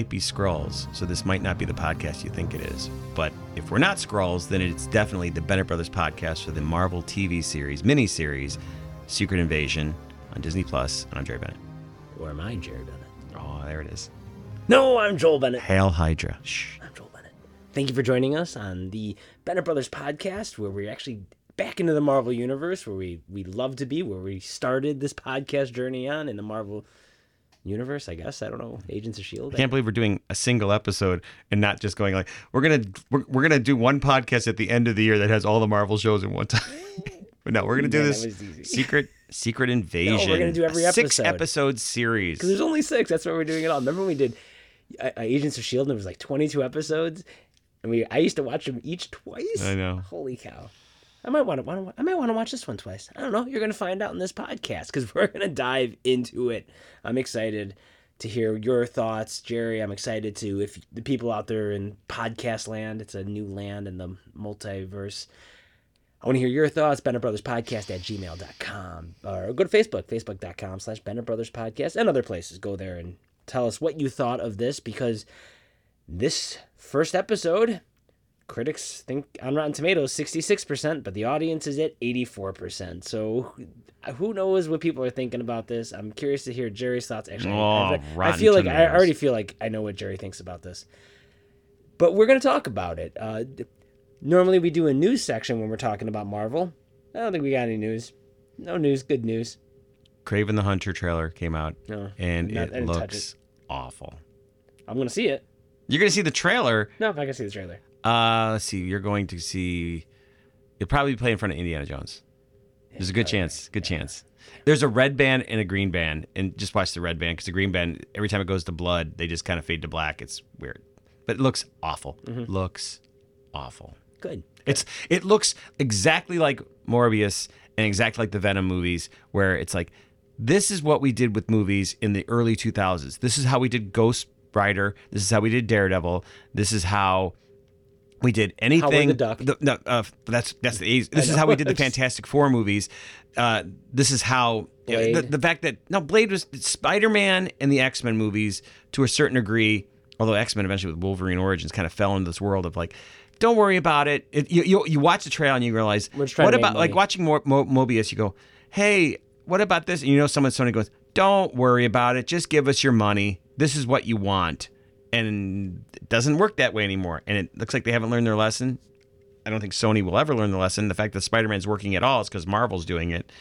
might be Skrulls, so this might not be the podcast you think it is. But if we're not Skrulls, then it's definitely the Bennett Brothers podcast for the Marvel TV series, miniseries, Secret Invasion on Disney Plus. And I'm Jerry Bennett. Or am I Jerry Bennett? Oh, there it is. No, I'm Joel Bennett. Hail Hydra. Shh. I'm Joel Bennett. Thank you for joining us on the Bennett Brothers podcast, where we're actually back into the Marvel universe, where we we love to be, where we started this podcast journey on in the Marvel universe. I guess I don't know. Agents of Shield. I can't believe we're doing a single episode and not just going like we're gonna we're, we're gonna do one podcast at the end of the year that has all the Marvel shows in one time. but no, we're gonna do Yeah, this secret secret invasion. We're gonna do every a six episode. episode series. Because there's only six. That's why we're doing it all. Remember when we did uh, uh, Agents of Shield and it was like 22 episodes, and we I used to watch them each twice. I know. Holy cow! I might want to. I might want to watch this one twice. I don't know. You're gonna find out in this podcast because we're gonna dive into it. I'm excited to hear your thoughts, Jerry. I'm excited to if the people out there in podcast land. It's a new land in the multiverse. I want to hear your thoughts. Bennett Brothers Podcast at gmail.com. Or go to Facebook, facebook.com slash Bennett Brothers Podcast, and other places. Go there and tell us what you thought of this because this first episode, critics think on Rotten Tomatoes 66%, but the audience is at 84%. So who knows what people are thinking about this? I'm curious to hear Jerry's thoughts. Actually, Oh, I, I feel like I already feel like I know what Jerry thinks about this. But we're going to talk about it. Uh, Normally we do a news section when we're talking about Marvel. I don't think we got any news. No news, good news. Kraven the Hunter trailer came out No, and not- it looks awful. I'm gonna see it. You're gonna see the trailer. No, I can see the trailer. Uh let's see. You're going to see you'll probably play in front of Indiana Jones. There's a good chance. Good chance. There's a red band and a green band, and just watch the red band because the green band every time it goes to blood, they just kind of fade to black. It's weird, but it looks awful. Mm-hmm. Looks awful. Good. It's it looks exactly like Morbius and exactly like the Venom movies, where it's like this is what we did with movies in the early 2000s. This is how we did Ghost Rider. This is how we did Daredevil. This is how we did anything. the Duck. no, uh, that's that's the 80s. This is how we did the Fantastic Four movies. Uh, this is how the, the fact that no Blade was Spider Man and the X Men movies to a certain degree. Although X Men eventually with Wolverine Origins kind of fell into this world of like, don't worry about it. it you, you you watch the trailer and you realize We're just trying what about like watching Mo- Mo- Mobius? You go, hey, what about this? And you know someone Sony goes, don't worry about it. Just give us your money. This is what you want. And it doesn't work that way anymore. And it looks like they haven't learned their lesson. I don't think Sony will ever learn the lesson. The fact that Spider Man's working at all is because Marvel's doing it.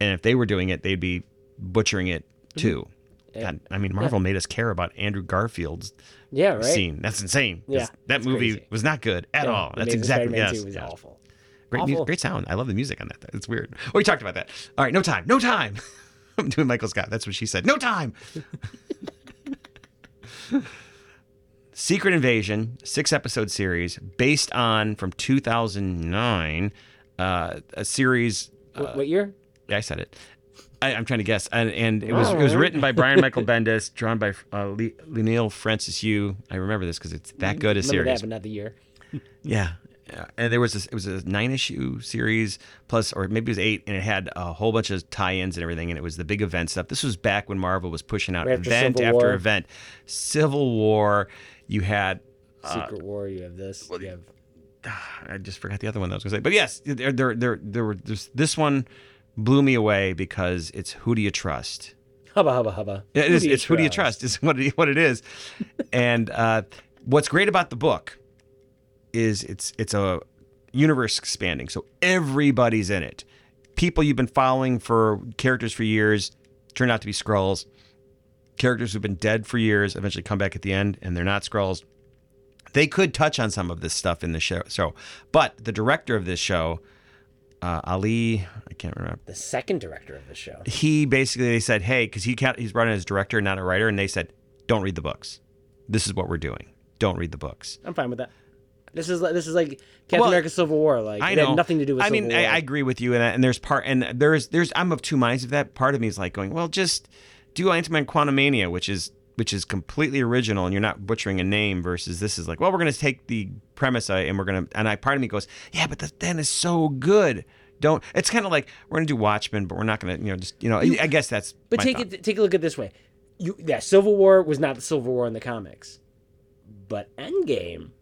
And if they were doing it, they'd be butchering it too. Mm-hmm. God, I mean, Marvel made us care about Andrew Garfield's Yeah, right. scene. That's insane. Yeah, that movie crazy. was not good at Yeah, all. That's exactly yes. 2 was yes. awful. Great, mu- Awful. great sound. I love the music on that. It's weird. Oh, we talked about that. All right, no time. No time. I'm doing Michael Scott. That's what she said. No time. Secret Invasion, six episode series based on from 2009, uh, a series. What, what year? Yeah, I said it. I, I'm trying to guess, and, and it was it was written by Brian Michael Bendis, drawn by uh, Le- Leinil Francis Yu. I remember this because it's that good a that, series. not the year. Yeah. And there was this, it was a nine issue series plus, or maybe it was eight, and it had a whole bunch of tie-ins and everything, and it was the big event stuff. This was back when Marvel was pushing out Right after event Civil after War. event. Civil War. You had Secret War. You have this. you have I just forgot the other one that I was gonna say, but yes, there there there there were this one blew me away because it's who do you trust? hubba hubba hubba. Yeah, it is. it's who do you trust? Is what it, what it is. and uh, what's great about the book is it's it's a universe expanding, so everybody's in it. People you've been following for characters for years turn out to be Skrulls. Characters who've been dead for years eventually come back at the end, and they're not Skrulls. They could touch on some of this stuff in the show, So, but the director of this show, uh, Ali, I can't remember The second director of the show. he basically they said, hey, because he can't, he's brought in as director, not a writer, and they said, don't read the books. This is what we're doing. Don't read the books. I'm fine with that. This is like this is like Captain Well, America: Civil War. Like I it know had nothing to do with. I Civil mean, War. I, I agree with you, and and there's part, and there's there's I'm of two minds of that. Part of me is like going, well, just do Ant-Man Quantumania, which is which is completely original, and you're not butchering a name. Versus this is like, well, we're going to take the premise uh, and we're going to, and I part of me goes, yeah, but the, then is so good. Don't. It's kind of like we're going to do Watchmen, but we're not going to, you know, just you know. I guess that's. But take thought. it take a look at it this way. you yeah, Civil War was not the Civil War in the comics, but Endgame.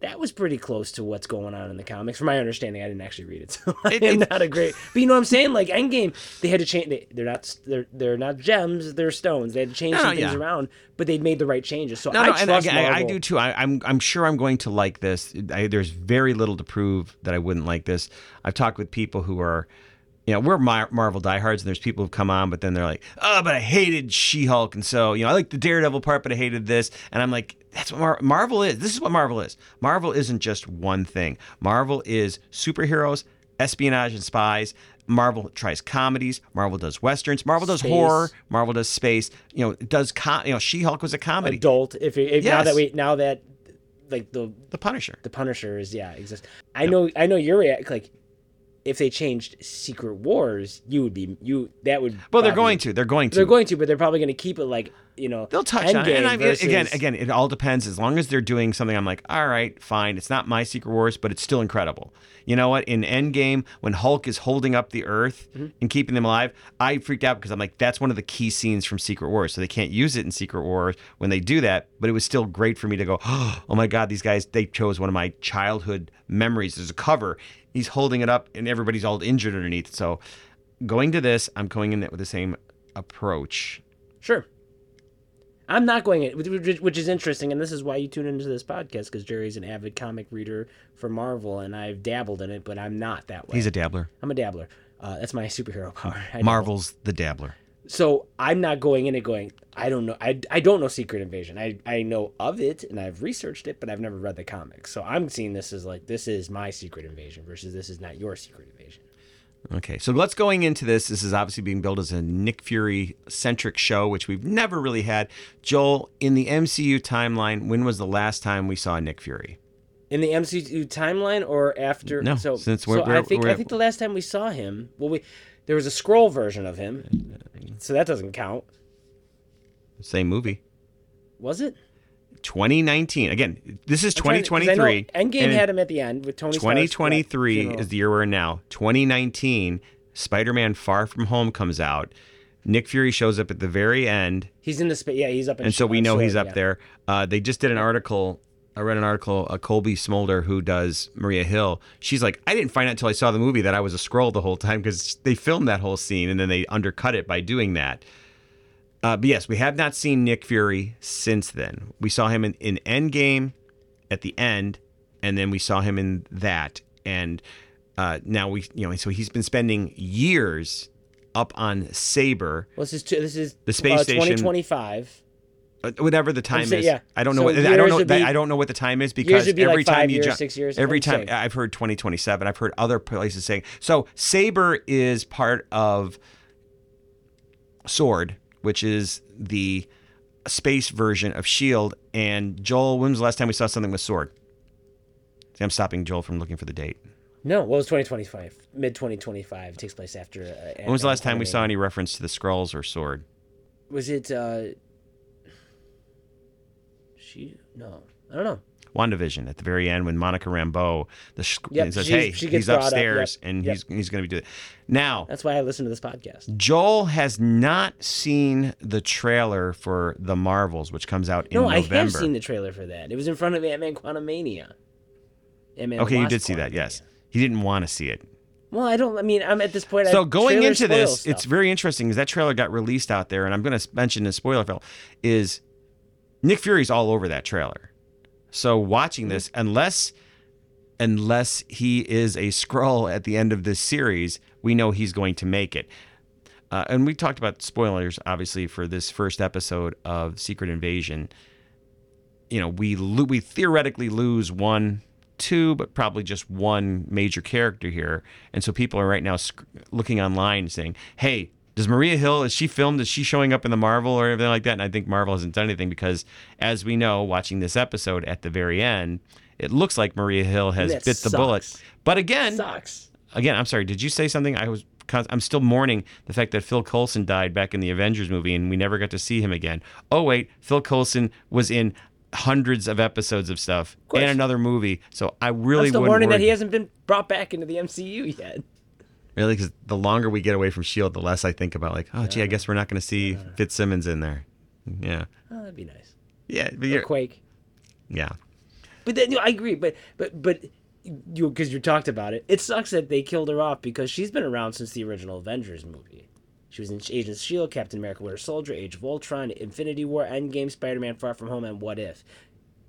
That was pretty close to what's going on in the comics. From my understanding, I didn't actually read it, so I'm it- not a great. But you know what I'm saying? Like Endgame, they had to change. They, they're not. They're they're not gems. They're stones. They had to change No, some no, things yeah. around, but they made the right changes. So No, I no, trust again, I, I do too. I, I'm I'm sure I'm going to like this. I, there's very little to prove that I wouldn't like this. I've talked with people who are, you know, we're Mar- Marvel diehards, and there's people who've come on, but then they're like, oh, but I hated She-Hulk, and so you know, I like the Daredevil part, but I hated this, and I'm like, that's what Mar- Marvel is. This is what Marvel is. Marvel isn't just one thing. Marvel is superheroes, espionage, and spies. Marvel tries comedies. Marvel does westerns. Marvel does Space. horror. Marvel does space. You know, it does com- you know, She-Hulk was a comedy. adult. If, if now that we now that like the The Punisher. the Punisher is yeah exist. I know I know your react like if they changed Secret Wars, you would be you that would Well, they're going to. They're going to. they're going to, but they're probably going to keep it like you know They'll touch on it. And I mean, again, again, it all depends. As long as they're doing something, I'm like, all right, fine. It's not my Secret Wars, but it's still incredible. You know what? In Endgame, when Hulk is holding up the Earth Mm-hmm. and keeping them alive, I freaked out because I'm like, that's one of the key scenes from Secret Wars. So they can't use it in Secret Wars when they do that. But it was still great for me to go, oh my God, these guys, they chose one of my childhood memories. There's a cover. He's holding it up and everybody's all injured underneath. So going to this, I'm going in it with the same approach. Sure. I'm not going in, which- is interesting, and this is why you tune into this podcast because Jerry's an avid comic reader for Marvel, and I've dabbled in it, but I'm not that way. He's a dabbler. I'm a dabbler. Uh, that's my superhero power. Marvel's the dabbler. So I'm not going in it going. I don't know. I, I don't know Secret Invasion. I I know of it and I've researched it, but I've never read the comics. So I'm seeing this as like this is my Secret Invasion versus this is not your Secret Invasion. Okay, so let's going into this. This is obviously being billed as a Nick Fury centric show, which we've never really had. Joel, in the MCU timeline, when was the last time we saw Nick Fury? In the MCU timeline or after? No, So, since we're- I we're- think we're- I think the last time we saw him, well, we there was a Skrull version of him, so that doesn't count, Same movie. was it? 2019. Again, this is I'm trying to- 'cause I know 2023. Endgame had him at the end with Tony. 2023 funeral. is the year we're in now. 2019, Spider-Man Far From Home comes out. Nick Fury shows up at the very end. He's in the space. Yeah, he's up. In and so we know he's up yeah. there. Uh, they just did an article. I read an article. Uh, Cobie Smulders, who does Maria Hill, she's like, I didn't find out until I saw the movie that I was a Skrull the whole time because they filmed that whole scene and then they undercut it by doing that. Uh, but yes, we have not seen Nick Fury since then. We saw him in, in Endgame at the end, and then we saw him in that, and uh, now we, you know, so he's been spending years up on Saber, Well, this is this is The space uh, station- 2025. uh, whatever the time saying- is. yeah. I don't know. So what, I don't know. that- be- I don't know what the time is because be every like time you jump, six years, every I'm time saying. I've heard 2027. I've heard other places saying so. Saber is part of Sword, which is the space version of Shield. And Joel, when was the last time we saw something with Sword? See, I'm stopping Joel from looking for the date. No, well, it was 2025, mid 2025. It takes place after. Uh, When was the last time we saw any reference to the Skrulls or Sword? Was it? uh She no, I don't know. WandaVision at the very end when Monica Rambeau the sh- Yep, says, "Hey, he's brought up, upstairs yep, and yep. he's he's going to be doing it." Now, That's why I listen to this podcast. Joel has not seen the trailer for The Marvels, which comes out in No, I November. have seen the trailer for that. It was in front of Ant Man Quantumania. Ant-Man okay, you did see that, yes. He didn't want to see it. Well, I don't. I mean, I'm at this point. So I, going into this, it's very interesting because that trailer got released out there, and I'm going to mention the spoiler film is Nick Fury's all over that trailer. So watching this, unless unless he is a Skrull at the end of this series, we know he's going to make it. Uh, and we talked about spoilers, obviously, for this first episode of Secret Invasion. You know, we lo- we theoretically lose one, two, but probably just one major character here, and so people are right now sc- looking online saying, "Hey, does Maria Hill is she filmed? Is she showing up in the Marvel or anything like that?" And I think Marvel hasn't done anything because, as we know, watching this episode at the very end, it looks like Maria Hill has That bit the bullet. But again, sucks. again, I'm sorry. Did you say something? I was. I'm still mourning the fact that Phil Coulson died back in the Avengers movie, and we never got to see him again. Oh wait, Phil Coulson was in hundreds of episodes of stuff course. and another movie. So I really I'm still wouldn't mourning that he hasn't been brought back into the MCU yet. Really because the longer we get away from Shield, the less I think about like, oh gee, I guess we're not going to see Fitzsimmons in there. Yeah. Oh, that'd be nice. Yeah. But Or you're, Quake. yeah. But then, no, I agree. But but but you because you talked about it. It sucks that they killed her off because she's been around since the original Avengers movie. She was in Agents of Shield, Captain America: Winter Soldier, Age of Ultron, Infinity War, Endgame, Spider-Man: Far From Home, and What If.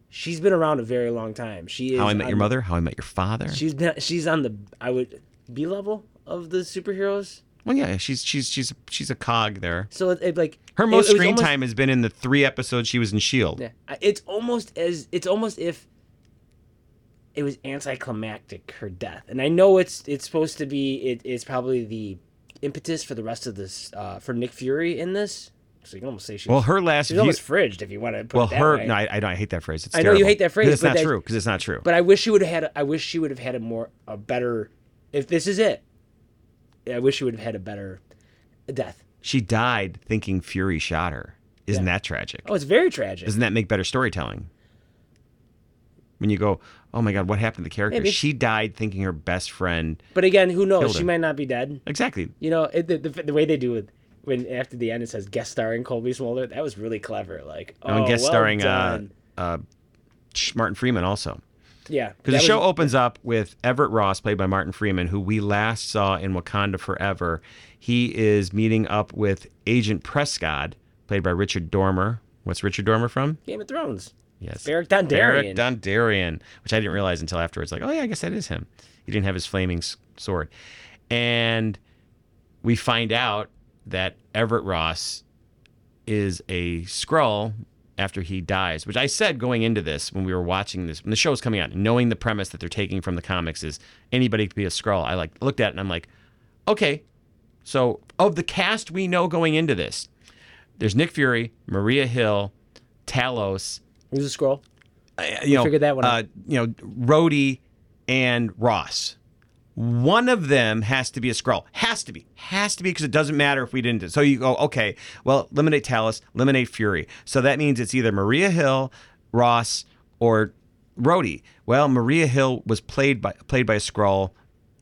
She's been around a very long time. She is. How I Met on Your Mother. How I Met Your Father. She's been. She's on the. I would B level of the superheroes. well, yeah. She's she's she's she's a cog there. So it, it like Her most it was screen almost- time has been in the three episodes she was in Shield. Yeah, it's almost as it's almost if it was anticlimactic her death, and I know it's it's supposed to be it, it's probably the impetus for the rest of this uh, for Nick Fury in this. So you can almost say she Well, her last she's view. almost fridged if you want to put Well, it that her. way. No, I, I, don't- I hate that phrase. It's I know you hate that phrase. It's not that- true. Because it's not true. But I wish she would have had. A, I wish she would have had a more a better. If this is it, I wish she would have had a better death. she died thinking Fury shot her. Isn't Yeah. that tragic? Oh, it's very tragic. Doesn't that make better storytelling? When you go, oh my God, what happened to the character? Maybe. She died thinking her best friend. But again, who knows? She might not be dead. Exactly. You know, it, the, the the way they do it when after the end it says guest starring Cobie Smulders. That was really clever. Like, oh, and guest well starring uh, uh, Martin Freeman also. Yeah, Because the that show was- opens up with Everett Ross, played by Martin Freeman, who we last saw in Wakanda Forever. He is meeting up with Agent Prescott, played by Richard Dormer. What's Richard Dormer from? Game of Thrones. Yes. Beric Dondarrion. Beric Dondarrion, which I didn't realize until afterwards. Like, oh yeah, I guess that is him. He didn't have his flaming sword, and we find out that Everett Ross is a Skrull after he dies. Which I said going into this when we were watching this, when the show was coming out, knowing the premise that they're taking from the comics is anybody could be a Skrull. I like looked at it and I'm like, okay, so of the cast we know going into this, there's Nick Fury, Maria Hill, Talos Who's a Skrull? uh, you know, figured that one uh, out. you know, Rhodey and Ross. One of them has to be a Skrull. Has to be. Has to be because it doesn't matter if we didn't. So you go, okay, well, eliminate Talos, eliminate Fury. So that means it's either Maria Hill, Ross, or Rhodey. Well, Maria Hill was played by played by a Skrull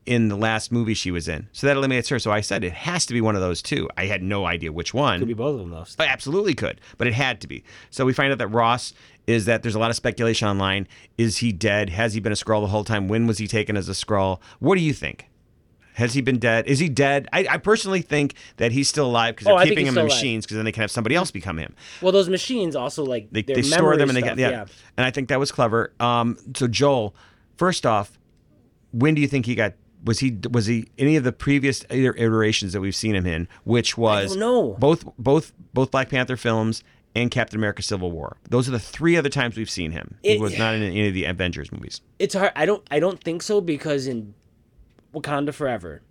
in the last movie she was in. So that eliminates her. So I said it has to be one of those two. I had no idea which one. Could be both of them though. Absolutely could, but it had to be. So we find out that Ross is that there's a lot of speculation online. Is he dead? Has he been a Skrull the whole time? When was he taken as a Skrull? What do you think? Has he been dead? Is he dead? I, I personally think that he's still alive because Oh, they're think keeping him in machines because then they can have somebody else become him. Well, those machines also like They, their they store them and memory they get stuff, yeah. And I think that was clever. Um, so Joel, first off, when do you think he got? Was he was he any of the previous iterations that we've seen him in? Which was don't both both both Black Panther films and Captain America: Civil War. Those are the three other times we've seen him. He It- was not in any of the Avengers movies. It's hard. I don't. I don't think so because in Wakanda Forever,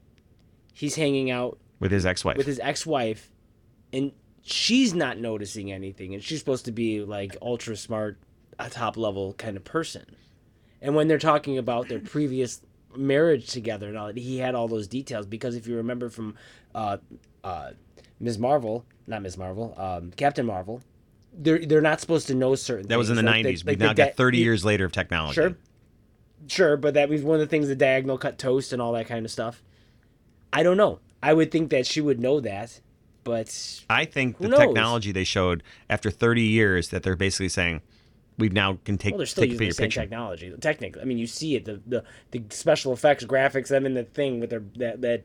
he's hanging out With his ex-wife. with his ex-wife, and she's not noticing anything, and she's supposed to be like ultra smart, a top level kind of person. And when they're talking about their previous marriage together and all that, he had all those details because if you remember from uh, uh, Ms. Marvel, not Ms. Marvel, um, Captain Marvel, they're they're not supposed to know certain. Things. That was in the things. Like, '90s. they- We've now the got 30 you- years later of technology. Sure. Sure, but that was one of the things the diagonal cut toast and all that kind of stuff. I don't know. I would think that she would know that, but I think the knows? technology they showed after 30 years that they're basically saying we now can take well, they're still take using the same picture. technology. Technically, I mean, you see it the the, the special effects, graphics, them in the thing with their that that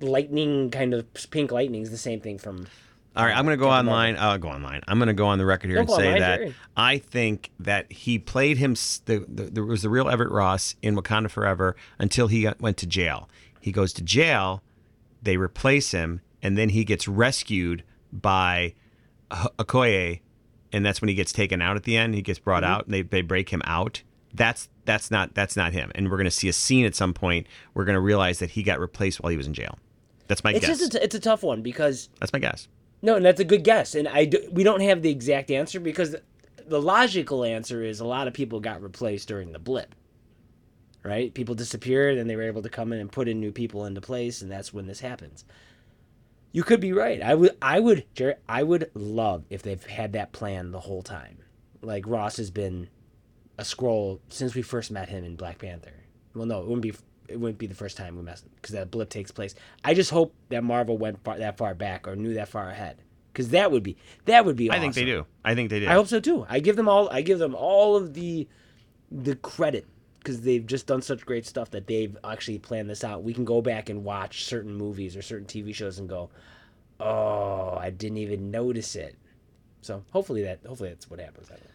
lightning kind of pink lightning is the same thing from. All right, I'm going to go online. I'll go online. I'm going to go on the record here and say that. I think that he played him. The, the, there was the real Everett Ross in Wakanda Forever until he got, went to jail. He goes to jail, they replace him, and then he gets rescued by Okoye, and that's when he gets taken out at the end. He gets brought Mm-hmm. out, and they, they break him out. That's that's not that's not him. And we're going to see a scene at some point. We're going to realize that he got replaced while he was in jail. That's my It's guess. just a t- it's a tough one because that's my guess. No, and that's a good guess, and I do, we don't have the exact answer because the, logical answer is a lot of people got replaced during the blip. Right? People disappeared and they were able to come in and put in new people into place and that's when this happens. You could be right. I would I would Jared, I would love if they've had that plan the whole time. Like Ross has been a Skrull since we first met him in Black Panther. Well, no, it wouldn't be it wouldn't be the first time we met because that blip takes place. I just hope that Marvel went far, that far back or knew that far ahead because that would be that would be. I think they do. I think they do. I hope so too. I give them all. I give them all of the the credit because they've just done such great stuff that they've actually planned this out. We can go back and watch certain movies or certain TV shows and go, "Oh, I didn't even notice it." So hopefully that hopefully that's what happens. I don't know.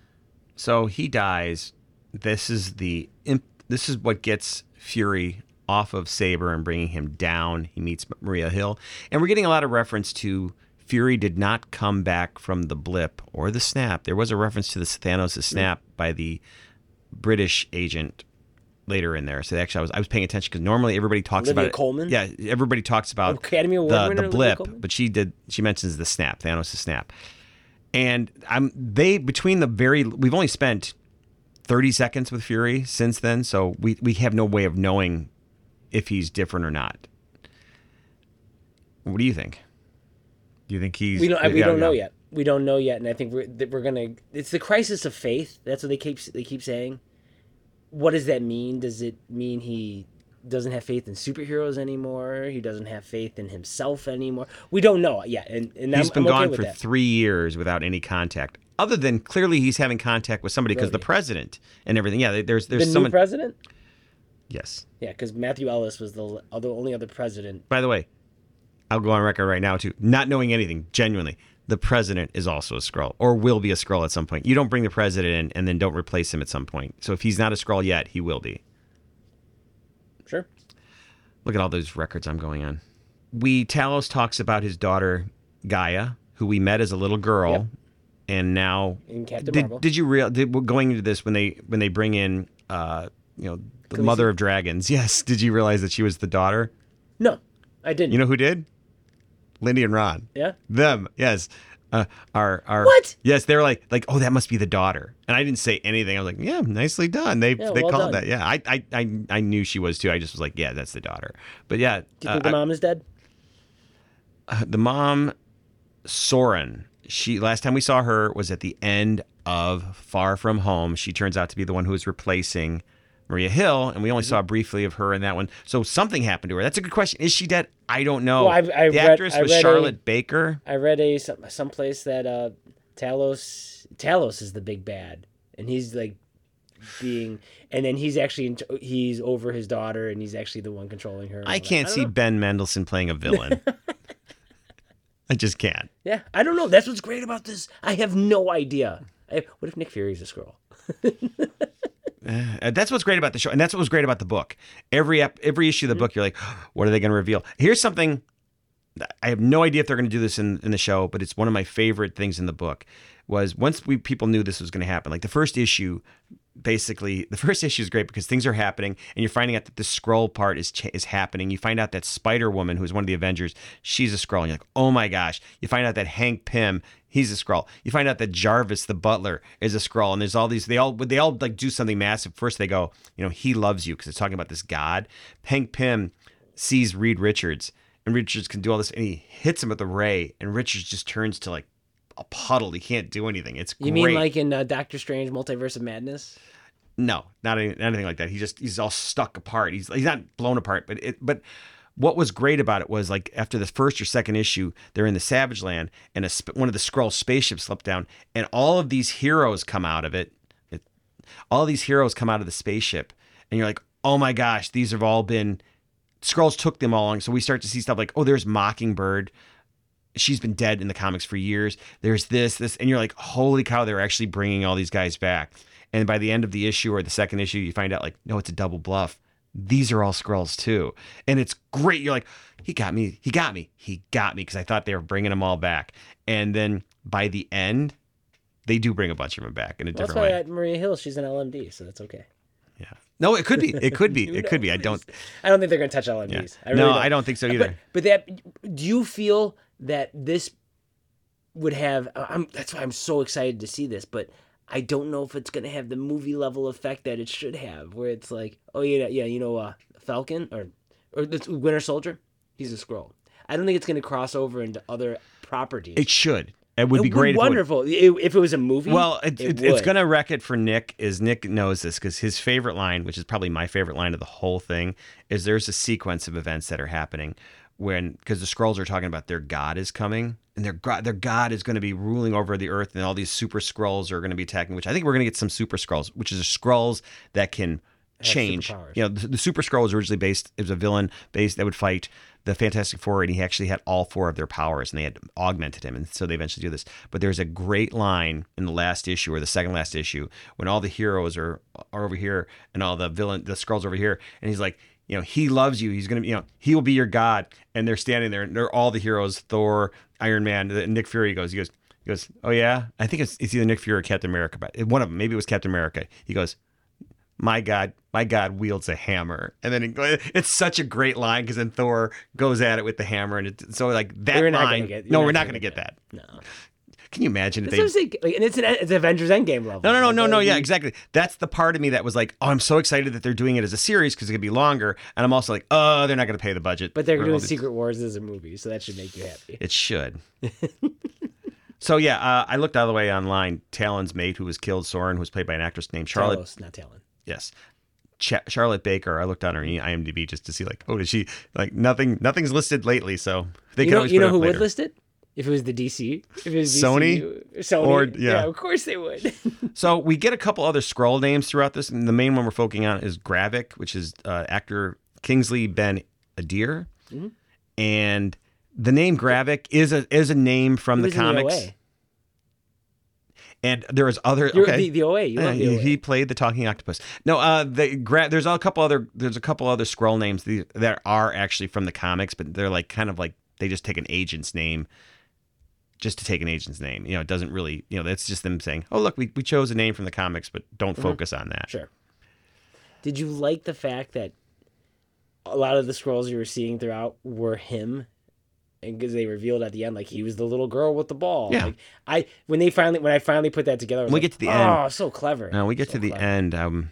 So he dies. This is the imp- this is what gets Fury off of Saber and bringing him down. He meets Maria Hill, and we're getting a lot of reference to Fury did not come back from the blip or the snap. There was a reference to the Thanos' snap by the British agent later in there. So actually, I was I was paying attention because normally everybody talks Olivia about it. Colman? Yeah, everybody talks about Academy Award the, winner the blip, but she did. She mentions the snap, Thanos' snap, and I'm they between the very we've only spent 30 seconds with Fury since then, so we we have no way of knowing if he's different or not. What do you think? Do you think he's? We don't. we yeah, don't know yet. We don't know yet, and I think we're we're gonna. It's the crisis of faith. That's what they keep they keep saying. What does that mean? Does it mean he doesn't have faith in superheroes anymore? He doesn't have faith in himself anymore. We don't know yet, and and He's I'm, been I'm okay gone for that. three years without any contact, other than clearly he's having contact with somebody because the president and everything. Yeah, there's the there's new someone. president. yes. Yeah, because Matthew Ellis was the other only other president. By the way, I'll go on record right now too, not knowing anything. Genuinely, the president is also a Skrull, or will be a Skrull at some point. You don't bring the president in and then don't replace him at some point. So if he's not a Skrull yet, he will be. Sure. Look at all those records I'm going on. We Talos talks about his daughter Gaia, who we met as a little girl, Yep. And now In Captain did, Marvel. did you real did, going into this when they when they bring in uh you know the Khaleesi? mother of dragons? Yes, did you realize that she was the daughter? no, I didn't. You know who did? Lindy and Ron. yeah. Them, yes. Uh, our our What? Yes, they were like like oh that must be the daughter, and I didn't say anything. I was like yeah, nicely done. They Yeah, they well called done. that. Yeah, I, I I I knew she was too. I just was like yeah, that's the daughter. But yeah, Do you uh, think the I- mom is dead? the mom Soren. She last time we saw her was at the end of Far From Home. She turns out to be the one who is replacing Maria Hill, and we only Mm-hmm. saw briefly of her in that one. So something happened to her. That's a good question. Is she dead? I don't know. Well, I've- I the read- actress was read a- Charlotte Baker. I read a some someplace that uh Talos Talos is the big bad, and he's like being, and then he's actually in, he's over his daughter, and he's actually the one controlling her. I can't see know. Ben Mendelsohn playing a villain. I just can't. Yeah, I don't know. That's what's great about this. I have no idea. I, what if Nick Fury's a Skrull? Uh, that's what's great about the show, and that's what was great about the book. Every ep- every issue of Mm-hmm. the book, you're like, what are they going to reveal? Here's something. I have no idea if they're going to do this in, in the show, but it's one of my favorite things in the book. Was once we people knew this was going to happen, like the first issue, basically the first issue is great because things are happening, and you're finding out that the Skrull part is cha- is happening. You find out that Spider Woman, who's one of the Avengers, she's a Skrull, you're like, oh my gosh. You find out that Hank Pym, he's a Skrull. You find out that Jarvis, the butler, is a Skrull, and there's all these. They all they all like do something massive. First, they go, you know, he loves you because it's talking about this god. Hank Pym sees Reed Richards, and Richards can do all this, and he hits him with a ray, and Richards just turns to like a puddle. He can't do anything. It's You great. mean like in uh, Doctor Strange: Multiverse of Madness? No, not any, anything like that. He just he's all stuck apart. He's he's not blown apart, but it but what was great about it was like after the first or second issue, they're in the Savage Land, and a, sp- one of the Skrull spaceships slipped down, and all of these heroes come out of it. it. All these heroes come out of the spaceship, and you're like, oh my gosh, these have all been Skrulls took them all along. So we start to see stuff like, oh, there's Mockingbird. She's been dead in the comics for years. There's this, this, and you're like, holy cow, they're actually bringing all these guys back. And by the end of the issue or the second issue, you find out like, no, it's a double bluff. These are all Skrulls too, and it's great. You're like, he got me, he got me, he got me because I thought they were bringing them all back. And then by the end, they do bring a bunch of them back in a Well, that's different why way. at Maria Hill she's an LMD, so that's okay. yeah. No, it could be. It could be. It could be. I don't. I don't think they're gonna touch LMDs. Yeah. I really no, don't. I don't think so But- either. But, that do you feel that this would have? I'm, that's why I'm so excited to see this, but I don't know if it's gonna have the movie level effect that it should have, where it's like, oh yeah, yeah, you know, uh, Falcon or or the Winter Soldier, he's a Skrull. I don't think it's gonna cross over into other properties. It should. It would be great. if it would. wonderful if it was a movie. Well, it, it's going to wreck it for Nick. Is Nick knows this because his favorite line, which is probably my favorite line of the whole thing, is there's a sequence of events that are happening when because the Skrulls are talking about their god is coming and their god, their god is going to be ruling over the earth, and all these super Skrulls are going to be attacking. Which I think we're going to get some super Skrulls, which is a Skrulls that can change. You know, the, the super Skrull was originally based. It was a villain based that would fight the Fantastic Four, and he actually had all four of their powers, and they had augmented him, and so they eventually do this. But there's a great line in the last issue or the second last issue when all the heroes are are over here and all the villain the Skrulls over here, and he's like. You know, he loves you. He's gonna, be, you know, he will be your god. And they're standing there, and they're all the heroes: Thor, Iron Man, Nick Fury. Goes, he goes, he goes. Oh yeah, I think it's, it's either Nick Fury or Captain America, but one of them. Maybe it was Captain America. He goes, my God, my God wields a hammer. And then it, it's such a great line because then Thor goes at it with the hammer. And it, so, like, that We're line. get- no, not we're not gonna going to get get that. No. Can you imagine if That's they. Like, and it's an it's Avengers Endgame level. No, no, no, Like, no, no. Yeah, be- exactly. That's the part of me that was like, oh, I'm so excited that they're doing it as a series because it could be longer. And I'm also like, oh, they're not going to pay the budget. But they're doing Secret Wars as a movie, so that should make you happy. It should. so, yeah, uh, I looked all the way online. Talon's mate, who was killed, Soren, who was played by an actress named Charlotte Talos, not Talon. Yes. Charlotte Baker. I looked on her IMDb just to see like, oh, did she like nothing? Nothing's listed lately, so they You know, always you know who would list it? If it was the DC, if it was Sony? DCU, Sony, Or- yeah. yeah. of course they would. So we get a couple other Skrull names throughout this, and the main one we're focusing on is Gravik, which is uh, actor Kingsley Ben Adir, Mm-hmm. and the name Gravik is a is a name from the comics, OA. and there is other You're okay. the, the OA. You Yeah, love the he, OA. he played the talking octopus. No, uh, the gra- there's a couple other there's a couple other Skrull names that are actually from the comics, but they're like kind of like they just take an agent's name, just to take an agent's name. You know, it doesn't really you know that's just them saying, oh look, we, we chose a name from the comics, but don't focus on that. Sure. Did you like the fact that a lot of the Skrulls you were seeing throughout were him? And because they revealed at the end, like he was the little girl with the ball. Yeah. Like, I when they finally when I finally put that together, we like, get to the oh, end- so clever. Now we get So to the clever. end. Um,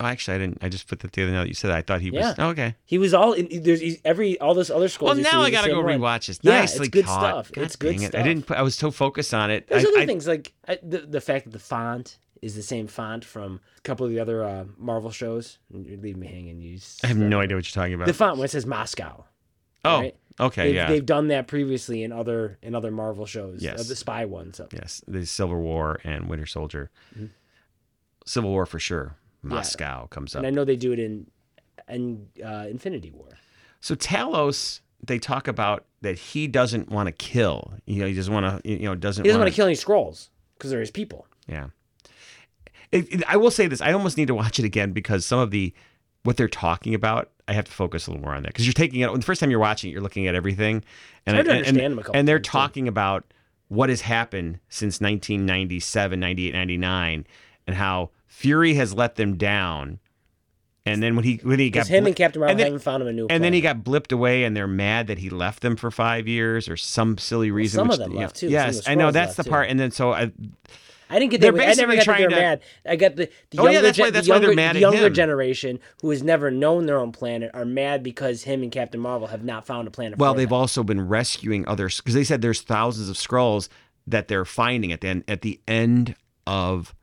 oh, actually, I didn't. I just put that the other now that you said. That. I thought he was. Yeah. Oh, okay. He was all in. There's he's- every all this other Skrulls. Well, now I gotta go one. rewatch this. Yeah, Nicely it's good caught. stuff. God It's good it. stuff. I didn't. Put, I was so focused on it. There's I, other I- things like I, the the fact that the font is the same font from a couple of the other uh, Marvel shows. You're leaving me hanging. You. I have no idea what you're talking about. The font when it says Moscow. oh, right? okay, They've, yeah. they've done that previously in other in other Marvel shows. Yes. uh, the spy ones. Yes, the Civil War and Winter Soldier. Mm-hmm. Civil War for sure. Moscow comes up. and I know they do it in in uh, Infinity War. So Talos, they talk about that he doesn't want to kill. You know, he doesn't want to. You know, doesn't. He doesn't wanna, kill any Skrulls because they're his people. Yeah. It, it- I will say this. I almost need to watch it again because some of the what they're talking about, I have to focus a little more on that because you're taking it. When the first time you're watching it, you're looking at everything, and to and- understand and, them a couple and they're times, too. talking about what has happened since 1997, 98, 99, and how Fury has let them down. And then when he when he got him and Captain Marvel and then- haven't found him a new. and then he got blipped away, and they're mad that he left them for five years or some silly reason. some which, of them you know, left, too. Yes, I know that's left, the too. part. And then so I, I didn't get they're. I never basically got trying they're to- mad. I got the, the Oh, yeah, younger, that's why- that's the why they're mad the younger him. generation who has never known their own planet are mad because him and Captain Marvel have not found a planet. Well, they've them. also been rescuing others because they said there's thousands of Skrulls that they're finding at the end. At the end of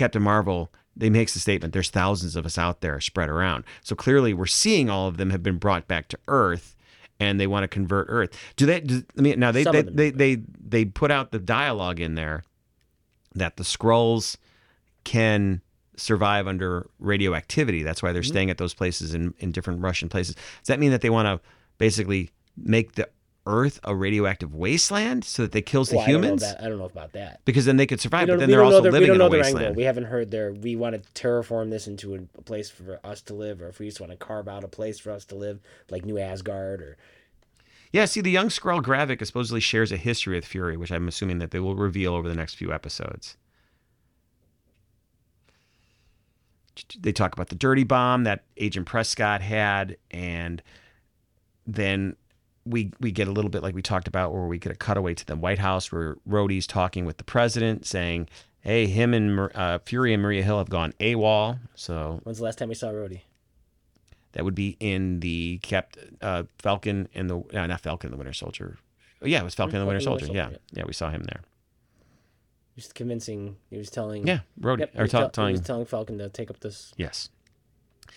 Captain Marvel, they makes the statement: "There's thousands of us out there spread around." So clearly, we're seeing all of them have been brought back to Earth, and they want to convert Earth. Do they? Do, I mean, now they they, they, they they put out the dialogue in there that the Skrulls can survive under radioactivity. That's why they're Mm-hmm. staying at those places in, in different Russian places. Does that mean that they want to basically make the Earth a radioactive wasteland so that they kills the Well, I don't humans? I don't know about that. Because then they could survive, but then they're also their, we living don't in a their angle. wasteland. We haven't heard their. We want to terraform this into a, a place for us to live, or if we just want to carve out a place for us to live, like New Asgard, or Yeah, see, the young Skrull Gravik supposedly shares a history with Fury, which I'm assuming that they will reveal over the next few episodes. They talk about the dirty bomb that Agent Prescott had, and then we we get a little bit like we talked about, where we get a cutaway to the White House where Rhodey's talking with the president, saying, "Hey, him and uh, Fury and Maria Hill have gone AWOL." So when's the last time we saw Rhodey? that would be in the kept uh, Falcon and the uh, not Falcon and the Winter Soldier. Oh, yeah, it was Falcon and the Winter and the Soldier. Winter Yeah, yeah, we saw him there. He was convincing. He was telling. Yeah, Rhodey Yep, he or was tell- tell- he telling was telling Falcon to take up this. yes.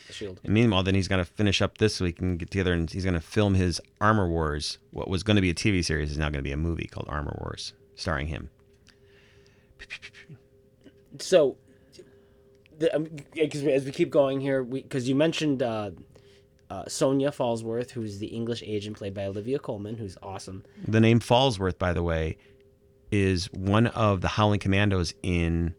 The Shield. And meanwhile, then he's going to finish up this week and get together and he's going to film his Armor Wars. What was going to be a TV series is now going to be a movie called Armor Wars, starring him. So, the, um, yeah, 'cause we- as we keep going here, because you mentioned uh, uh, Sonya Falsworth, who's the English agent played by Olivia Colman, who's awesome. The name Falsworth, by the way, is one of the Howling Commandos in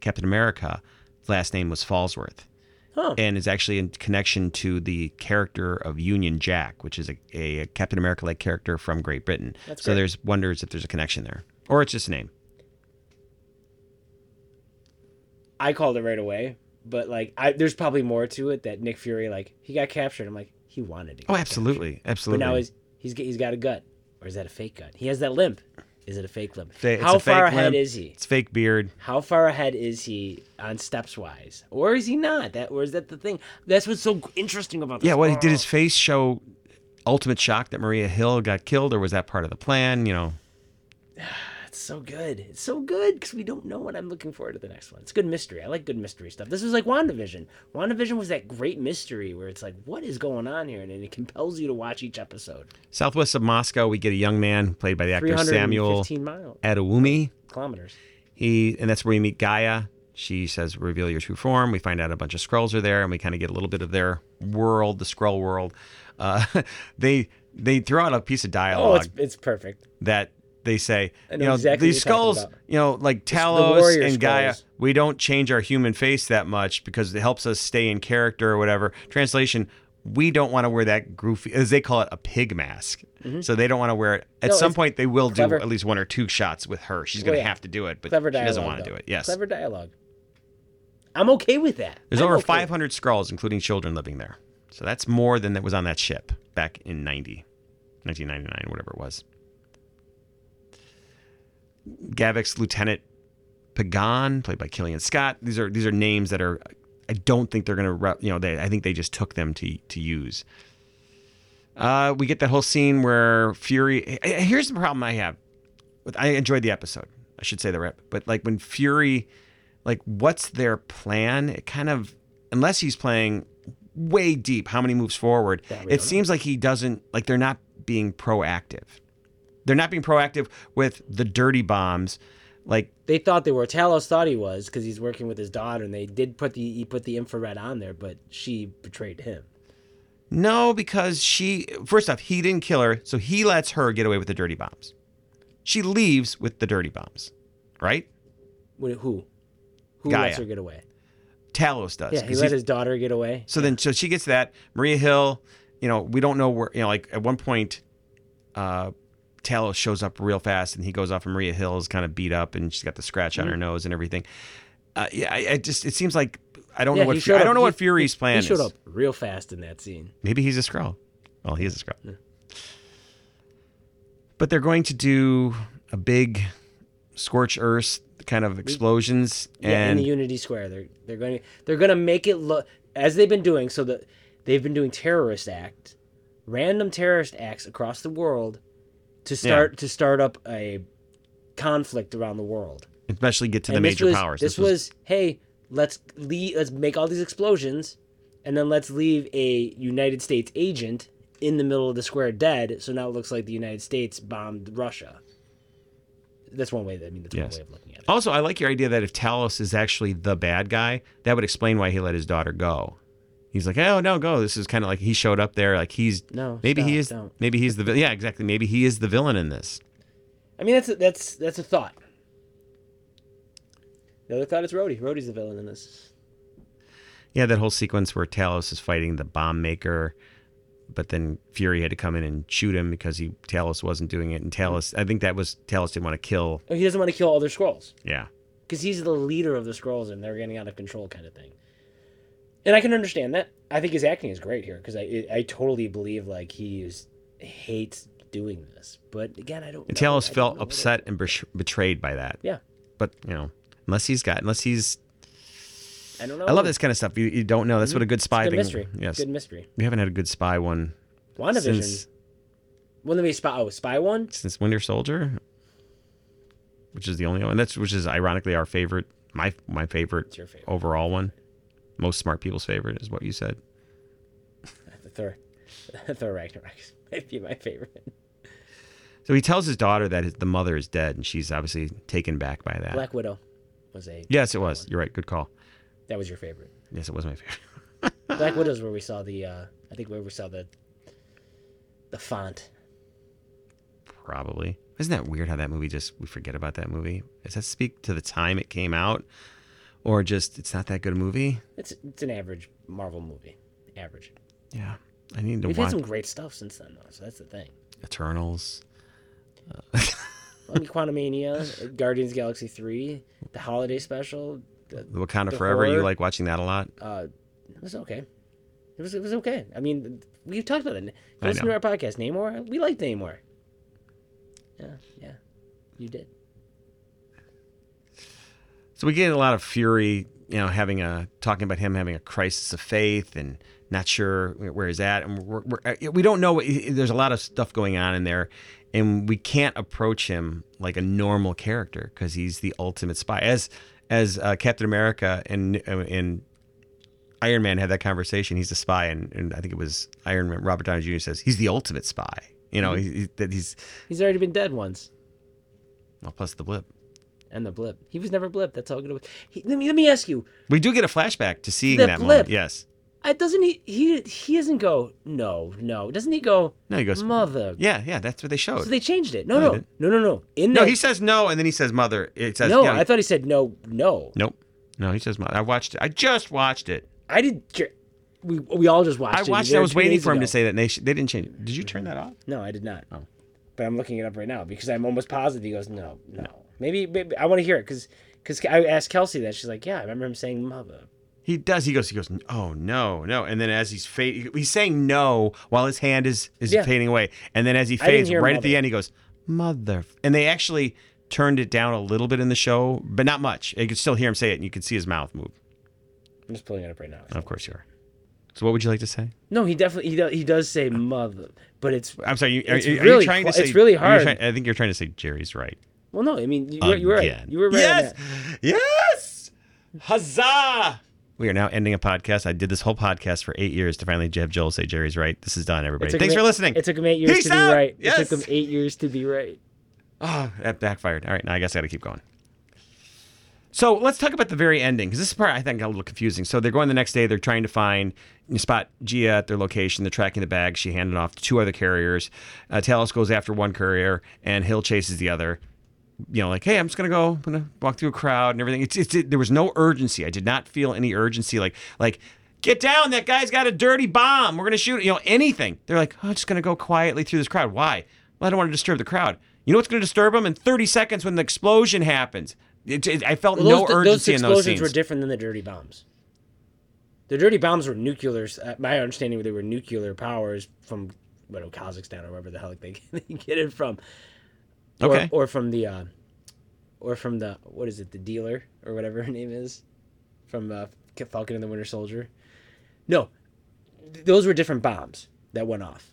Captain America. Last name was Falsworth. Huh. And is actually in connection to the character of Union Jack, which is a, a Captain America like character from Great Britain. That's so great. there's wonders if there's a connection there. Or it's just a name. I called it right away, but like, I, there's probably more to it that Nick Fury, like, he got captured. I'm like, he wanted to. Oh, absolutely. captured. But Absolutely. now he's he's he's got a gut, or is that a fake gut? He has that limp. Is it a fake limp? It's How far ahead is he? it's fake beard. How far ahead is he on steps wise, or is he not? That or is that the thing? That's what's so interesting about this. Yeah, what did his face show ultimate shock that Maria Hill got killed, or was that part of the plan? You know, It's so good. It's so good because we don't know what I'm looking forward to the next one. It's good mystery. I like good mystery stuff. This was like WandaVision. WandaVision was that great mystery where it's like, what is going on here? And it compels you to watch each episode. southwest of Moscow, we get a young man played by the actor Samuel 315 miles, Adewumi. kilometers. He and that's where we meet Gaia. She says, "Reveal your true form." We find out a bunch of Skrulls are there, and we kind of get a little bit of their world, the Skrull world. Uh, they they throw out a piece of dialogue. Oh, it's, it's perfect. that they say, I you know know, exactly these what you're talking Skrulls, you know, like Talos and Gaia, Skrulls. we don't change our human face that much because it helps us stay in character or whatever. Translation, we don't want to wear that goofy, as they call it, a pig mask. So they don't want to wear it. At Mm-hmm. No, some point, they will clever. do at least one or two shots with her. She's going to yeah. have to do it, but she doesn't want to though. do it. Yes. Clever dialogue. I'm okay with that. There's I'm over okay. 500 Skrulls, including children living there. So that's more than that was on that ship back in 90, 1999, whatever it was. Gravik's Lieutenant Pagon, played by Killian Scott. These are these are names that are. I don't think they're gonna. You know, they. I think they just took them to to use. Uh, we get that whole scene where Fury. Here's the problem I have. With, I enjoyed the episode. I should say the rep, but like when Fury, like what's their plan? It kind of, unless he's playing way deep, how many moves forward? It don't know. seems like he doesn't. Like they're not being proactive. They're not being proactive with the dirty bombs. Like They thought they were. Talos thought he was because he's working with his daughter, and they did put the he put the infrared on there, but she betrayed him. No, because she first off, he didn't kill her, so he lets her get away with the dirty bombs. She leaves with the dirty bombs, right? Wh- Who? Who Gaia. lets her get away? Talos does. Yeah, he let his daughter get away. so then, so she gets that. Maria Hill, you know, we don't know where. You know, like at one point, uh, Talos shows up real fast, and he goes off, and Maria Hill is kind of beat up, and she's got the scratch Mm-hmm. on her nose and everything. Uh, yeah, I, I just it seems like I don't Yeah, know what I don't up- know what he- Fury's plan He showed is. up real fast in that scene. Maybe he's a Skrull. Well, he is a Skrull. But they're going to do a big scorch earth kind of explosions Yeah, in the Unity Square, they're they're going to they're going to make it look as they've been doing. So that they've been doing terrorist act, random terrorist acts across the world to start to start up a conflict around the world. especially get to the major was, powers. This, was, hey, let's leave, let's make all these explosions, and then let's leave a United States agent in the middle of the square dead. So now it looks like the United States bombed Russia. That's one way. That, I mean, that's Yes. one way of looking at it. Also, I like your idea that if Talos is actually the bad guy, that would explain why he let his daughter go. He's like, "Oh no, go." This is kind of like he showed up there, like he's No, maybe he is don't. maybe he's the yeah exactly maybe he is the villain in this. I mean, that's a, that's that's a thought. The other thought is Rhodey. Rhodey's the villain in this. Yeah, that whole sequence where Talos is fighting the bomb maker, but then Fury had to come in and shoot him because he Talos wasn't doing it, and Talos I think that was Talos didn't want to kill. Oh, He doesn't want to kill all their Skrulls Yeah, because he's the leader of the Skrulls, and they're getting out of control, kind of thing. And I can understand that. I think his acting is great here because I I totally believe like he is hates doing this. But again, I don't. and know. Talos I felt upset and betrayed by that. Yeah, But you know, unless he's got unless he's I don't know. I love this kind of stuff. You, you don't know. That's what a good spy Good thing. mystery. Yes, Good mystery. we haven't had a good spy one WandaVision. since there be a spy? Oh, spy one. since Winter Soldier, which is the only one. That's which is ironically our favorite. My my favorite It's your favorite. overall one. Most smart people's favorite, is what you said. The Thor, Thor Ragnarok might be my favorite. So he tells his daughter that his, the mother is dead, and she's obviously taken back by that. Black Widow was a yes, it was. You're right. Good call. that was your favorite. Yes, it was my favorite. Black Widow's where we saw the uh I think where we saw the the font. Probably. Isn't that weird how that movie just we forget about that movie? Does that speak to the time it came out, or just it's not that good a movie? It's it's an average Marvel movie. Average. Yeah, I need to We've watch had some great stuff since then though, so that's the thing. Eternals. I mean, Quantumania, Guardians Galaxy 3, the holiday special, the, The Wakanda The Forever. You like watching that a lot? uh, it was okay. It was it was okay. I mean, we've talked about it. Listen to our podcast, Namor. We liked Namor. Yeah, yeah, you did. So we get a lot of Fury, you know, having a talking about him having a crisis of faith and not sure where he's at, and we're, we're, uh, we don't know. There's a lot of stuff going on in there, and we can't approach him like a normal character because he's the ultimate spy. As as uh, Captain America and and Iron Man had that conversation. He's a spy, and, and I think it was Iron Man. Robert Downey Jr. says he's the ultimate spy. You know, he, he- that he's He's already been dead once. well, plus the blip. And the blip. He was never blip. That's all good. He, let me let me ask you. We do get a flashback to seeing The that blip. moment. Yes. I doesn't he he he doesn't go no no doesn't he go No, he goes. mother. Yeah, yeah, that's what they showed. So they changed it. No No, no no no no. In no, he says no, and then he says mother. It says no. yeah, I thought he said no no. nope. No, he says mother. I watched it. I just watched it. I did. We we all just watched. I it. watched it. I was waiting for him to say that. And they, they didn't change it. Did you turn that off? No, I did not. Oh. But I'm looking it up right now because I'm almost positive he goes no no. Maybe, maybe I want to hear it because because I asked Kelsey that she's like yeah I remember him saying mother. He does. He goes. He goes. Oh no, no. And then as he's fade, he's saying no while his hand is is Yeah. fading away. And then as he fades, right at the end, he goes mother. And they actually turned it down a little bit in the show, but not much. You could still hear him say it, and you could see his mouth move. I'm just pulling it up right now. Of course you are. So what would you like to say? No, he definitely he does, he does say mother, but it's I'm sorry. You, are, It's are you really trying to say? it's really hard. trying- I think you're trying to say Jerry's right. Well no I mean you, were- you were right you were right Yes. Yes. Huzzah! We are now ending a podcast. I did this whole podcast for eight years to finally have Joel say Jerry's right. This is done, everybody. Thanks him for listening. It took him eight years Peace to be out. right. Yes. It took him eight years to be right. Oh, that backfired. All right, now I guess I got to keep going. So let's talk about the very ending because this is part I think got a little confusing. So they're going the next day. They're trying to find you spot G'iah at their location. They're tracking the bag. She handed off to two other carriers. Uh, Talos goes after one courier, and Hill chases the other. You know, like, hey, I'm just gonna go. I'm gonna walk through a crowd and everything. It's, it's it, there was no urgency. I did not feel any urgency. Like like. Get down! That guy's got a dirty bomb. We're gonna shoot. it," You know anything? They're like, oh, I'm just gonna go quietly through this crowd. Why? Well, I don't want to disturb the crowd. You know what's gonna disturb them? In 30 seconds, when the explosion happens, it, it- I felt Well, no those, those urgency in those explosions scenes. were different than the dirty bombs. The dirty bombs were nuclear. Uh, my understanding, was they were nuclear powers from what, Kazakhstan or wherever the hell they, they get it from. Or, Okay. Or from the, uh, or from the what is it? The dealer or whatever her name is, from uh, Falcon and the Winter Soldier. No, th- those were different bombs that went off.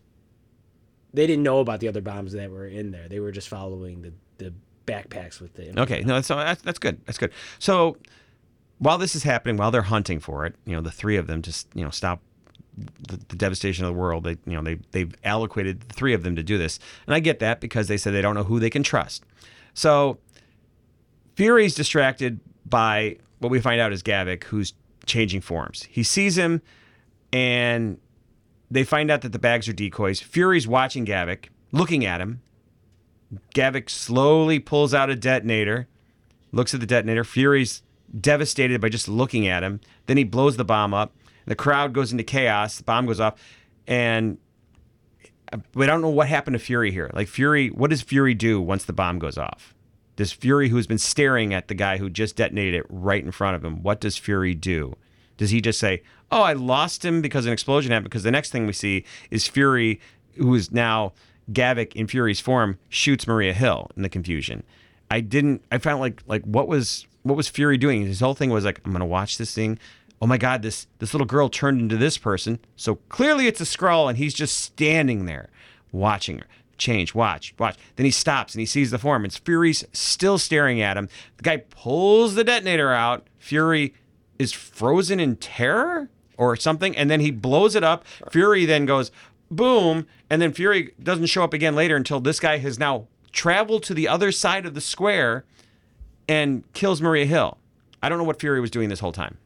They didn't know about the other bombs that were in there. They were just following the, the backpacks with the. Okay, no, that's that's, that's good. That's good. So while this is happening, while they're hunting for it, you know, the three of them just you know stop the, the devastation of the world. They you know they they've allocated three of them to do this, and I get that because they said they don't know who they can trust. So Fury's distracted by what we find out is Gravik, who's changing forms. He sees him, and they find out that the bags are decoys. Fury's watching Gravik, looking at him. Gravik slowly pulls out a detonator, looks at the detonator. Fury's devastated by just looking at him. Then he blows the bomb up. The crowd goes into chaos. The bomb goes off, and uh, we don't know what happened to Fury here. Like Fury, what does Fury do once the bomb goes off? This Fury who's been staring at the guy who just detonated it right in front of him. What does Fury do? Does he just say, "Oh, I lost him because an explosion happened"? Because the next thing we see is Fury, who is now Gravik in Fury's form, shoots Maria Hill in the confusion. I didn't. I found like like what was what was Fury doing? His whole thing was like, I'm gonna watch this thing. Oh my God, this this little girl turned into this person. So clearly it's a Skrull, and he's just standing there watching her. Change, watch, watch. Then he stops and he sees the form. It's Fury's still staring at him. The guy pulls the detonator out. Fury is frozen in terror or something, and then he blows it up. Fury then goes boom, and then Fury doesn't show up again later until this guy has now traveled to the other side of the square and kills Maria Hill. I don't know what Fury was doing this whole time.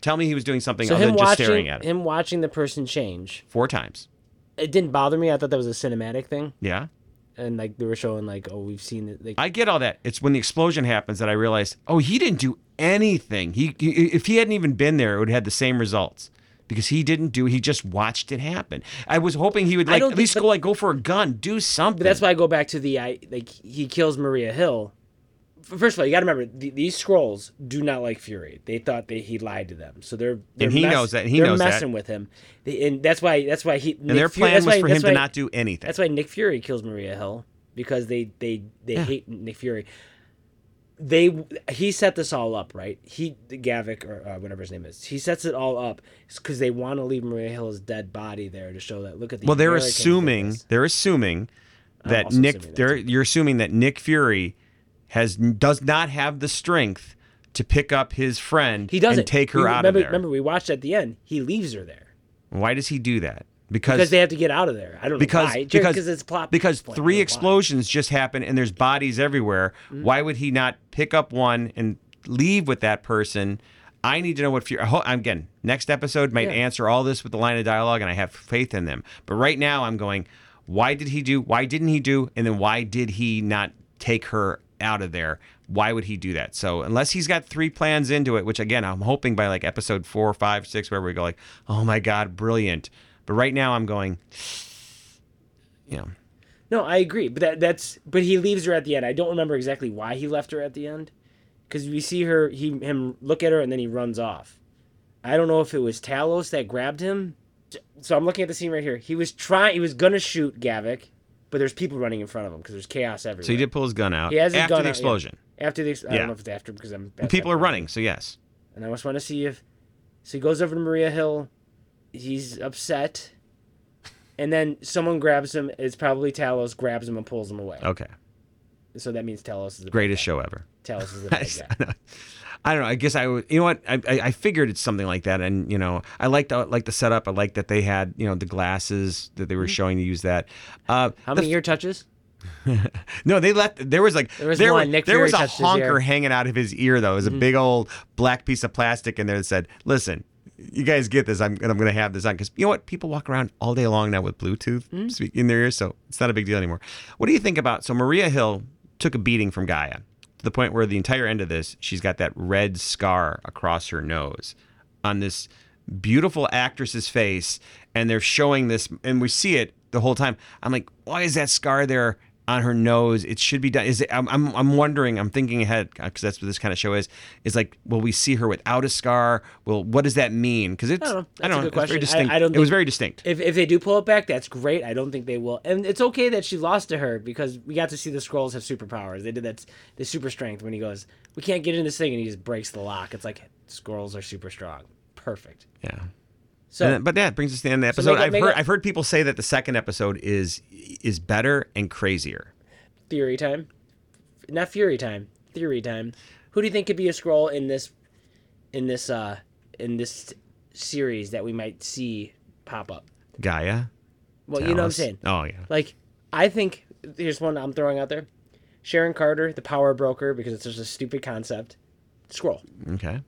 Tell me he was doing something So other him than just staring at it. him watching the person change, Four times. it didn't bother me. I thought that was a cinematic thing, Yeah. and like they were showing like, oh, we've seen it. Like, I get all that. It's when the explosion happens that I realized, oh, he didn't do anything. He, he if he hadn't even been there, it would have had the same results because he didn't do. He just watched it happen. I was hoping he would like at think- least but- go like go for a gun, do something. but that's why I go back to the I like he kills Maria Hill. First of all, you got to remember th- these Skrulls do not like Fury. They thought that he lied to them, so they're, they're And he mess- knows that, he they're knows that. messing with him, they, and that's why that's why he and their plan was for him to not do anything. That's why Nick Fury kills Maria Hill because they they they Yeah. hate Nick Fury. They he set this all up right. He Gravik or uh, whatever his name is. He sets it all up because they want to leave Maria Hill's dead body there to show that look at the. well, they're assuming they're assuming that Nick. that they're you're assuming that Nick Fury has does not have the strength to pick up his friend he doesn't and take her We- out remember, of there. Remember, we watched at the end. He leaves her there Why does he do that? Because because they have to get out of there. I don't know because why. because because it's plot. because point. Three explosions just happened and there's bodies everywhere. Mm-hmm. Why would he not pick up one and leave with that person? I need to know what ho- Again, next episode might Yeah. answer all this with the line of dialogue, and I have faith in them. But right now, I'm going. Why did he do? Why didn't he do? And then why did he not take her out of there? Why would he do that? So unless he's got three plans into it, which again I'm hoping by like episode four, five, six, where we go like, oh my god, brilliant. But right now I'm going, you know, No, I agree, but that that's but he leaves her at the end. I don't remember exactly why he left her at the end, because we see her he him look at her and then he runs off. I don't know if it was Talos that grabbed him. So I'm looking at the scene right here. He was trying. He was gonna shoot Gravik, but there's people running in front of him because there's chaos everywhere. So he did pull his gun out He has his after gun the out, yeah. explosion. after the. ex- I Yeah. don't know if it's after because I'm. People are running, so yes. And I just want to see if. So he goes over to Maria Hill. He's upset. And then someone grabs him. It's probably Talos grabs him and pulls him away. Okay. So that means Talos is the Greatest show ever. Talos is the bad guy. I don't know. I guess I would. You know what? I, I, I figured it's something like that, and you know, I liked the, like the setup. I liked that they had you know the glasses that they were showing to use that. Uh, Mm-hmm. How the many ear touches? No, they left. there was like There was there, one, were- there was a honker. Mm-hmm. hanging out of his ear though. It was a big old black piece of plastic in there that said, "Listen, you guys get this. I'm I'm going to have this on because you know what? People walk around all day long now with Bluetooth Mm-hmm. in their ears, so it's not a big deal anymore. What do you think about? So Maria Hill took a beating from Gaia to the point where the entire end of this, she's got that red scar across her nose on this beautiful actress's face, and they're showing this, and we see it the whole time. I'm like, why is that scar there on her nose? It should be done. Is it? I'm, I'm, I'm wondering. I'm thinking ahead because that's what this kind of show is. Is like, will we see her without a scar? Well, what does that mean? Because it's, I don't know. That's a don't know. good very question. I- distinct. I don't it was very distinct. If, if they do pull it back, that's great. I don't think they will. And it's okay that she lost to her because we got to see the Skrulls have superpowers. They did that the super strength when he goes, We can't get in this thing and he just breaks the lock. It's like Skrulls are super strong. Perfect. Yeah. So And- but yeah, it brings us to the end of the episode. it- I've heard it- I've heard people say that the second episode is is better and crazier. theory time. Not fury time. Theory time. Who do you think could be a Skrull in this in this uh in this series that we might see pop up? Gaia. Well, you know what I'm saying. Oh yeah. Like, I think here's one I'm throwing out there: Sharon Carter, the power broker, because it's just a stupid concept. Skrull, Okay.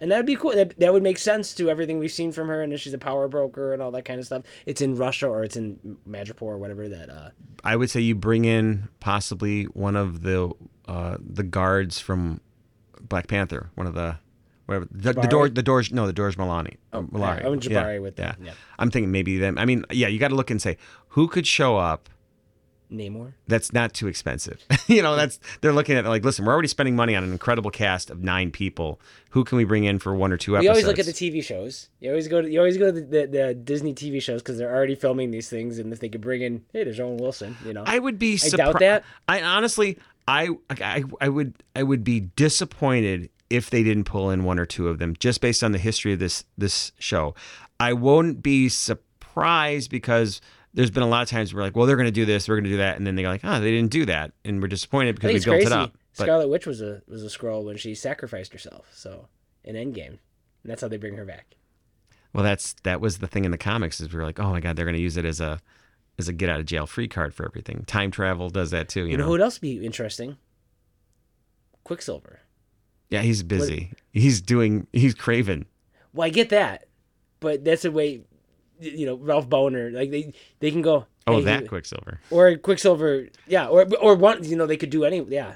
And that'd be cool. That, that would make sense to everything we've seen from her, and she's a power broker and all that kind of stuff. It's in Russia or it's in Madripoor or whatever that. Uh, I would say you bring in possibly one of the uh, the guards from Black Panther, one of the whatever the, the door the doors no the doors Milani. Oh, Milari. I'm Jabari with yeah. yeah. I'm thinking maybe them. I mean, yeah, you got to look and say who could show up. Namor. That's not too expensive. you know, that's they're looking at like, listen, we're already spending money on an incredible cast of nine people. Who can we bring in for one or two episodes? You always look at the TV shows. You always go to you always go to the, the, the Disney TV shows because they're already filming these things, and if they could bring in, hey, there's Owen Wilson. You know, I would be. I doubt that. I honestly, I, I, I would, I would be disappointed if they didn't pull in one or two of them, just based on the history of this this show. I won't be surprised because there's been a lot of times we're like, well, they're going to do this, we're going to do that, and then they go like, oh, they didn't do that, and we're disappointed because we built crazy. it up. But Scarlet Witch was a was a Skrull when she sacrificed herself. So in Endgame, and that's how they bring her back. Well, that's that was the thing in the comics is we were like, oh my god, they're going to use it as a as a get out of jail free card for everything. Time travel does that too. You, You know know. who would else be interesting? Quicksilver. yeah, he's busy. He's doing. He's Kraven. Well, I get that, but that's a way. You know, Ralph Bohner, like they they can go. Oh, that Quicksilver. or Quicksilver, yeah, or or one, you know, they could do any, yeah.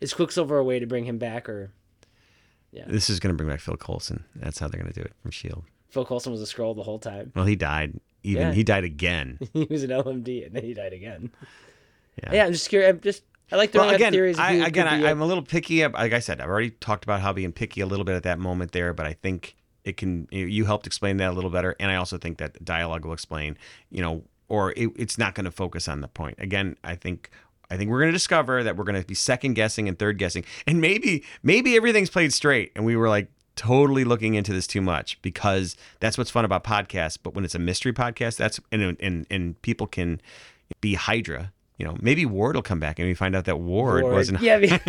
Is Quicksilver a way to bring him back, or Yeah. This is going to bring back Phil Coulson. That's how they're going to do it from Shield. Phil Coulson was a Skrull the whole time? Well, he died. Even Yeah. he died again. he was an LMD and then he died again. Yeah. Yeah, I'm just curious. I'm just I like throwing Well, again, out theories. I, again, I, a- I'm a little picky. Up like I said, I've already talked about how being picky a little bit at that moment there, but I think it can. You helped explain that a little better, and I also think that dialogue will explain. You know, or it, it's not going to focus on the point. Again, I think. I think we're going to discover that we're going to be second guessing and third guessing, and maybe maybe everything's played straight, and we were like totally looking into this too much because that's what's fun about podcasts. But when it's a mystery podcast, that's and and and people can be Hydra. You know, maybe Ward will come back and we find out that Ward, Ward. wasn't Yeah, I mean-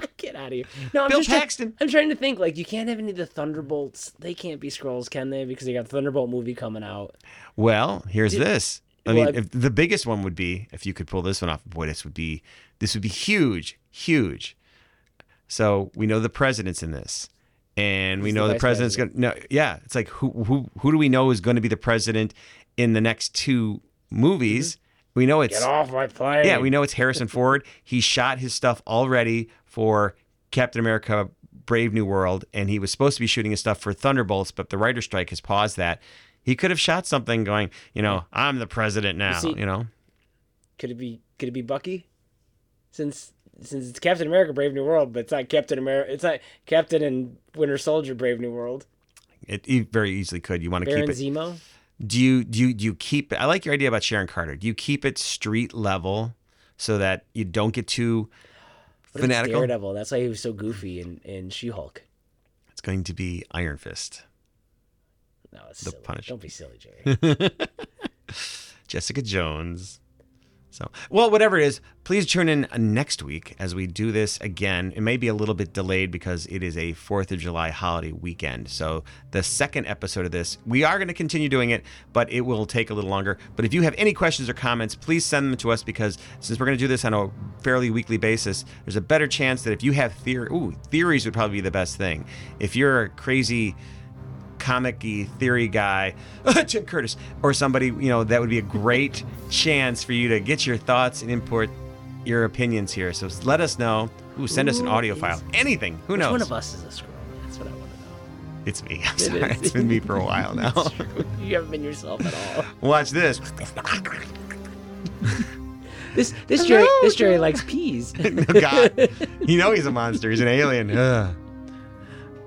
get out of here. No, I'm Bill just try- Paxton. I'm trying to think. Like, you can't have any of the Thunderbolts. They can't be Skrulls, can they? Because they got the Thunderbolt movie coming out. Well, here's this. I mean, the biggest one would be if you could pull this one off. Boy, this would be this would be huge, huge. So we know the president's in this, and we know the the, president's going. to No, yeah, it's like who who who do we know is going to be the president in the next two movies? Mm-hmm. We know it's Get off my plane. yeah, we know it's Harrison Ford. He shot his stuff already for Captain America Brave New World, and he was supposed to be shooting his stuff for Thunderbolts, but the writer strike has paused that. He could have shot something going, you know, I'm the president now, see- you know? Could it be? Could it be Bucky? Since since it's Captain America Brave New World, but it's not Captain America. It's not Captain and Winter Soldier Brave New World. It, it very easily could. You want to Baron keep it. Zemo. Do you do you, do you keep I like your idea about Sharon Carter. Do you keep it street level so that you don't get too What if it's fanatical? Daredevil. That's why he was so goofy in, in She Hulk. It's going to be Iron Fist. No, it's The silly. Punisher. Don't be silly, Jerry. Jessica Jones. So, well, whatever it is, please tune in next week as we do this again. It may be a little bit delayed because it is a 4th of July holiday weekend. So, the second episode of this, we are going to continue doing it, but it will take a little longer. But if you have any questions or comments, please send them to us because since we're going to do this on a fairly weekly basis, there's a better chance that if you have theory, ooh, theories would probably be the best thing. If you're a crazy comic-y theory guy, uh, Jim Curtis, or somebody, you know, that would be a great chance for you to get your thoughts and import your opinions here. So let us know. Ooh, send us an audio file. Anything. Who Which knows? one of us is a Skrull? That's what I want to know. It's me. I'm It sorry. is. It's been me for a while now. You haven't been yourself at all. Watch this. This this Jerry this Jerry likes peas. oh, God. You know he's a monster. He's an alien. Ugh.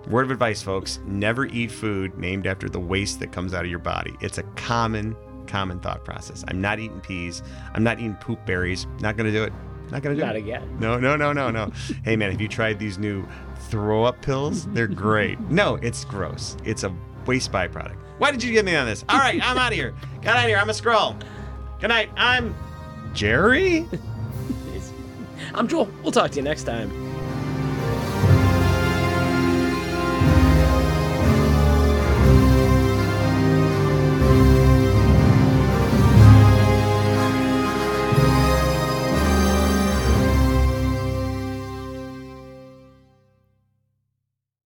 Word of advice, folks never eat food named after the waste that comes out of your body. It's a common, common thought process. I'm not eating peas. I'm not eating poop berries. Not going to do it. Not going to do Not it. again. No, no, no, no, no. hey, man, have you tried these new throw up pills? They're great. No, it's gross. It's a waste byproduct. Why did you get me on this? All right, I'm out of here. Get out of here. I'm a Skrull. Good night. I'm Jerry. I'm Joel. We'll talk to you next time.